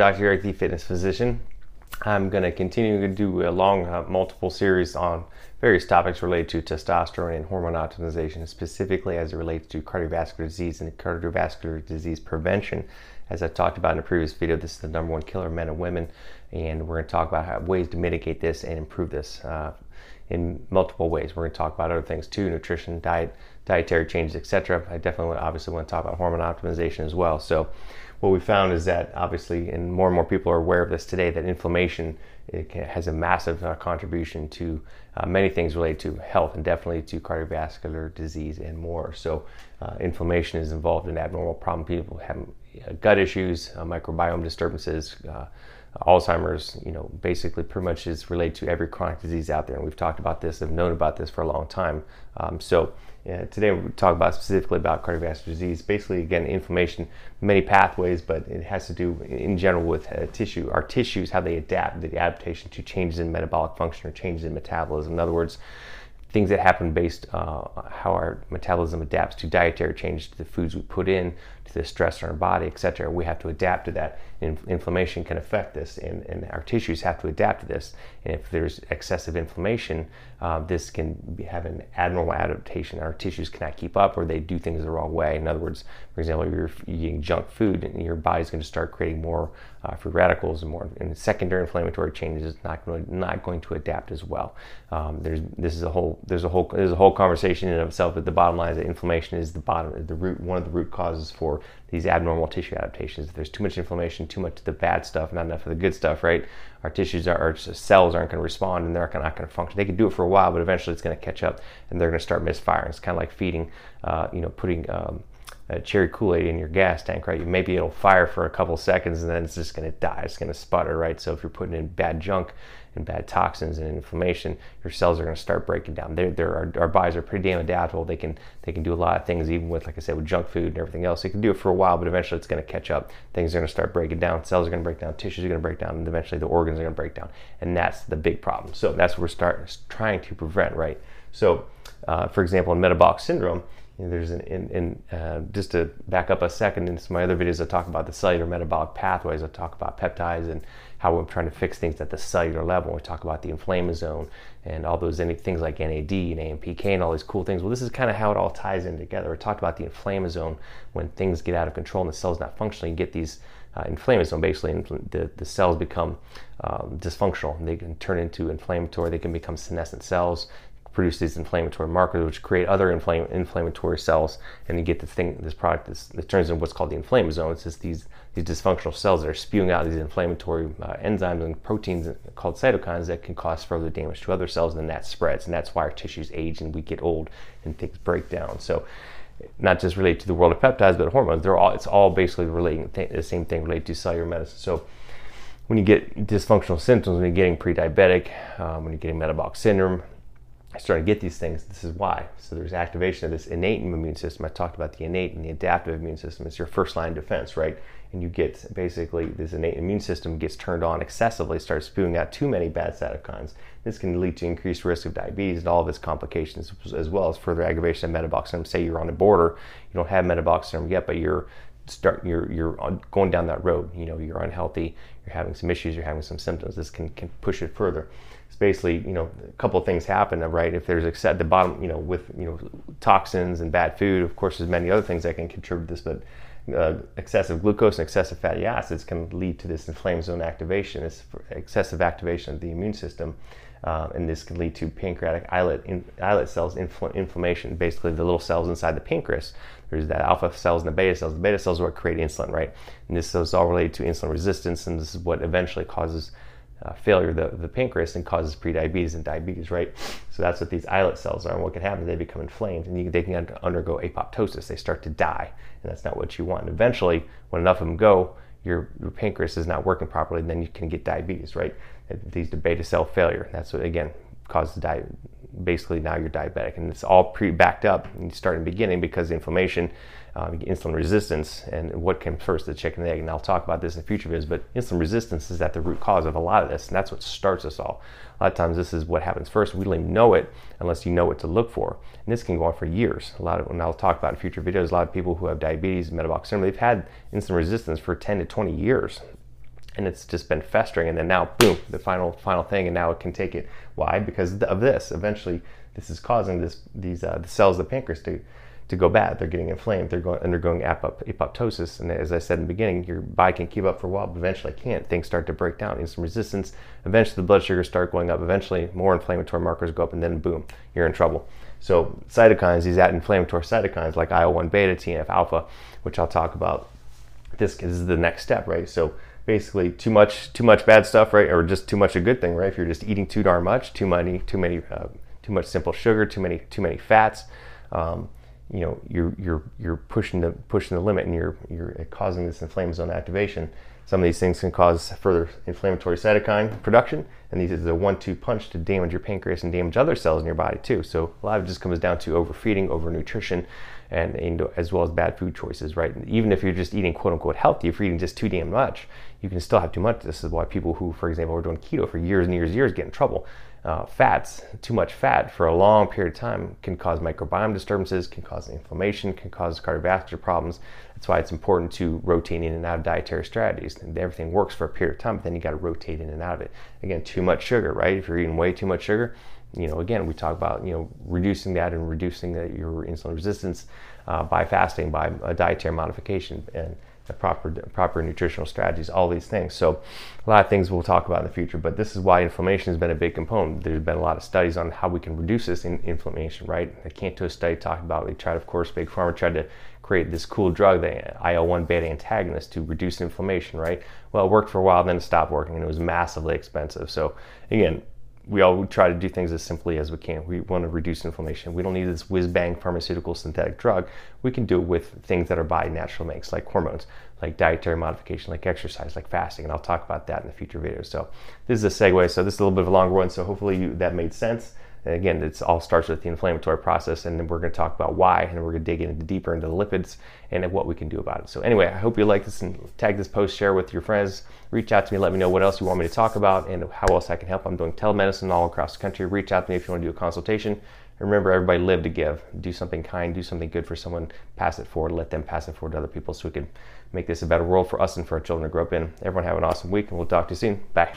Dr. Eric, the fitness physician. I'm going to continue to do a long, uh, multiple series on various topics related to testosterone and hormone optimization, specifically as it relates to cardiovascular disease and cardiovascular disease prevention. As I talked about in a previous video, this is the number one killer of men and women, and we're going to talk about how, ways to mitigate this and improve this uh, in multiple ways. We're going to talk about other things too, nutrition, diet, dietary changes, etc. I definitely want, obviously want to talk about hormone optimization as well. So what we found is that obviously, and more and more people are aware of this today, that inflammation has a massive uh, contribution to uh, many things related to health and definitely to cardiovascular disease and more. So, uh, inflammation is involved in abnormal problem. People have uh, gut issues, uh, microbiome disturbances. Uh, Alzheimer's, you know, basically pretty much is related to every chronic disease out there. And we've talked about this, have known about this for a long time. Um, so yeah, today we talk about specifically about cardiovascular disease. Basically, again, inflammation, many pathways, but it has to do in general with uh, tissue. Our tissues, how they adapt, the adaptation to changes in metabolic function or changes in metabolism. In other words, things that happen based uh, how our metabolism adapts to dietary changes, to the foods we put in, to the stress in our body, etc. We have to adapt to that. In- inflammation can affect this, and, and, our tissues have to adapt to this. And if there's excessive inflammation, uh, this can be, have an abnormal adaptation. Our tissues cannot keep up, or they do things the wrong way. In other words, for example, if you're eating junk food, and your body's going to start creating more uh, free radicals and more and secondary inflammatory changes is not going to, not going to adapt as well. Um, there's this is a whole there's a whole there's a whole conversation in itself. But the bottom line is that inflammation is the bottom the root one of the root causes for these abnormal tissue adaptations. If there's too much inflammation, too much of the bad stuff, not enough of the good stuff, right? Our tissues are, our cells aren't going to respond and they're not going to function. They can do it for a while, but eventually it's going to catch up and they're going to start misfiring. It's kind of like feeding, uh, you know, putting um, cherry Kool-Aid in your gas tank, right? Maybe it'll fire for a couple seconds and then it's just going to die. It's going to sputter, right? So if you're putting in bad junk and bad toxins and inflammation, your cells are going to start breaking down. They're, they're, our, our bodies are pretty damn adaptable. They can they can do a lot of things, even with like I said, with junk food and everything else. They can do it for a while, but eventually it's going to catch up. Things are going to start breaking down. Cells are going to break down. Tissues are going to break down, and eventually the organs are going to break down. And that's the big problem. So that's what we're starting trying to prevent, right? So, uh, for example, in metabolic syndrome there's an, in, in uh, just to back up a second in some of my other videos, I talk about the cellular metabolic pathways. I talk about peptides and how we're trying to fix things at the cellular level. We talk about the inflammasome and all those things like NAD and AMPK and all these cool things. Well, this is kind of how it all ties in together. We talked about the inflammasome when things get out of control and the cell's not functioning. You get these uh, inflammasome. Basically, the, the cells become um, dysfunctional. They can turn into inflammatory. They can become senescent cells produce these inflammatory markers, which create other inflammatory cells, and you get this thing, this product that turns into what's called the inflammasome. It's just these these dysfunctional cells that are spewing out these inflammatory uh, enzymes and proteins called cytokines that can cause further damage to other cells, and then that spreads, and that's why our tissues age and we get old and things break down. So. Not just related to the world of peptides, but hormones. They're all it's all basically relating th- the same thing related to cellular medicine. So, when you get dysfunctional symptoms, when you're getting pre-diabetic, um, when you're getting metabolic syndrome, I started to get these things. This is why. So there's activation of this innate immune system. I talked about the innate and the adaptive immune system. It's your first line defense, right? And you get basically this innate immune system gets turned on excessively, starts spewing out too many bad cytokines. This can lead to increased risk of diabetes and all of its complications, as well as further aggravation of metabolic syndrome. Say you're on the border, you don't have metabolic syndrome yet, but you're start you're you're going down that road. You know, you're unhealthy, you're having some issues, you're having some symptoms. This can can push it further it's basically you know a couple of things happen right if there's at the bottom you know with you know toxins and bad food of course there's many other things that can contribute to this but uh, excessive glucose and excessive fatty acids can lead to this inflammasome activation this excessive activation of the immune system uh, and this can lead to pancreatic islet in, islet cells infl- inflammation. Basically the little cells inside the pancreas there's the alpha cells and the beta cells. The beta cells are what create insulin right? And this is all related to insulin resistance and this is what eventually causes uh, failure of the, the pancreas and causes prediabetes and diabetes, right? So that's what these islet cells are. And what can happen is they become inflamed and you, they can undergo apoptosis. They start to die, and that's not what you want. And eventually, when enough of them go, your, your pancreas is not working properly, and then you can get diabetes, right? Leads to beta cell failure. That's what, again, causes di- basically now you're diabetic. And it's all pre backed up. And you start in the beginning because inflammation um, insulin resistance and what came first, the chicken and egg. And I'll talk about this in future videos, but insulin resistance is at the root cause of a lot of this, and that's what starts us all. A lot of times, this is what happens first. We don't even know it unless you know what to look for, and this can go on for years. A lot of, and I'll talk about in future videos, a lot of people who have diabetes, metabolic syndrome, they've had insulin resistance for 10 to 20 years and it's just been festering and then now boom the final final thing and now it can take it. Why? Because of this. Eventually this is causing this these uh, the cells of the pancreas to to go bad. They're getting inflamed. They're going undergoing apoptosis. And as i said in the beginning your body can keep up for a while but eventually can't. Things start to break down. Insulin resistance. Eventually the blood sugars start going up. Eventually more inflammatory markers go up and then boom you're in trouble. So cytokines these inflammatory cytokines like il-1 beta tnf alpha which i'll talk about this is the next step right? So basically too much too much bad stuff, right? Or just too much a good thing, right? If you're just eating too darn much, too many too many uh, too much simple sugar, too many too many fats, um, you know, you're you're you're pushing the pushing the limit, and you're you're causing this inflammasome activation. Some of these things can cause further inflammatory cytokine production, and these is a one-two punch to damage your pancreas and damage other cells in your body too. So a lot of it just comes down to overfeeding, overnutrition, and, and as well as bad food choices, right? Even if you're just eating quote unquote healthy, if you're eating just too damn much, you can still have too much. This is why people who, for example, are doing keto for years and years and years get in trouble. Uh, fats, too much fat for a long period of time can cause microbiome disturbances, can cause inflammation, can cause cardiovascular problems. That's why it's important to rotate in and out of dietary strategies. And everything works for a period of time, but then you got to rotate in and out of it. Again, too much sugar, right? If you're eating way too much sugar, you know, again, we talk about you know reducing that and reducing the, your insulin resistance uh, by fasting, by a dietary modification, and proper proper nutritional strategies, all these things. So a lot of things we'll talk about in the future, but this is why inflammation has been a big component. There's been a lot of studies on how we can reduce this in inflammation, right? The CANTOS study talked about, they tried, of course, Big Pharma tried to create this cool drug, the IL-1 beta antagonist to reduce inflammation, right? Well, it worked for a while, then it stopped working and it was massively expensive. So again, we all try to do things as simply as we can. We want to reduce inflammation. We don't need this whiz bang pharmaceutical synthetic drug. We can do it with things that are by natural makes, like hormones, like dietary modification, like exercise, like fasting. And I'll talk about that in the future videos. So this is a segue. So this is a little bit of a longer one. So hopefully you, that made sense. And again, it all starts with the inflammatory process, and then we're going to talk about why, and we're going to dig into deeper into the lipids and what we can do about it. So anyway, I hope you like this and tag this post, share with your friends, reach out to me, let me know what else you want me to talk about and how else I can help. I'm doing telemedicine all across the country. Reach out to me if you want to do a consultation. Remember, everybody live to give. Do something kind, do something good for someone, pass it forward, let them pass it forward to other people so we can make this a better world for us and for our children to grow up in. Everyone have an awesome week, and we'll talk to you soon. Bye.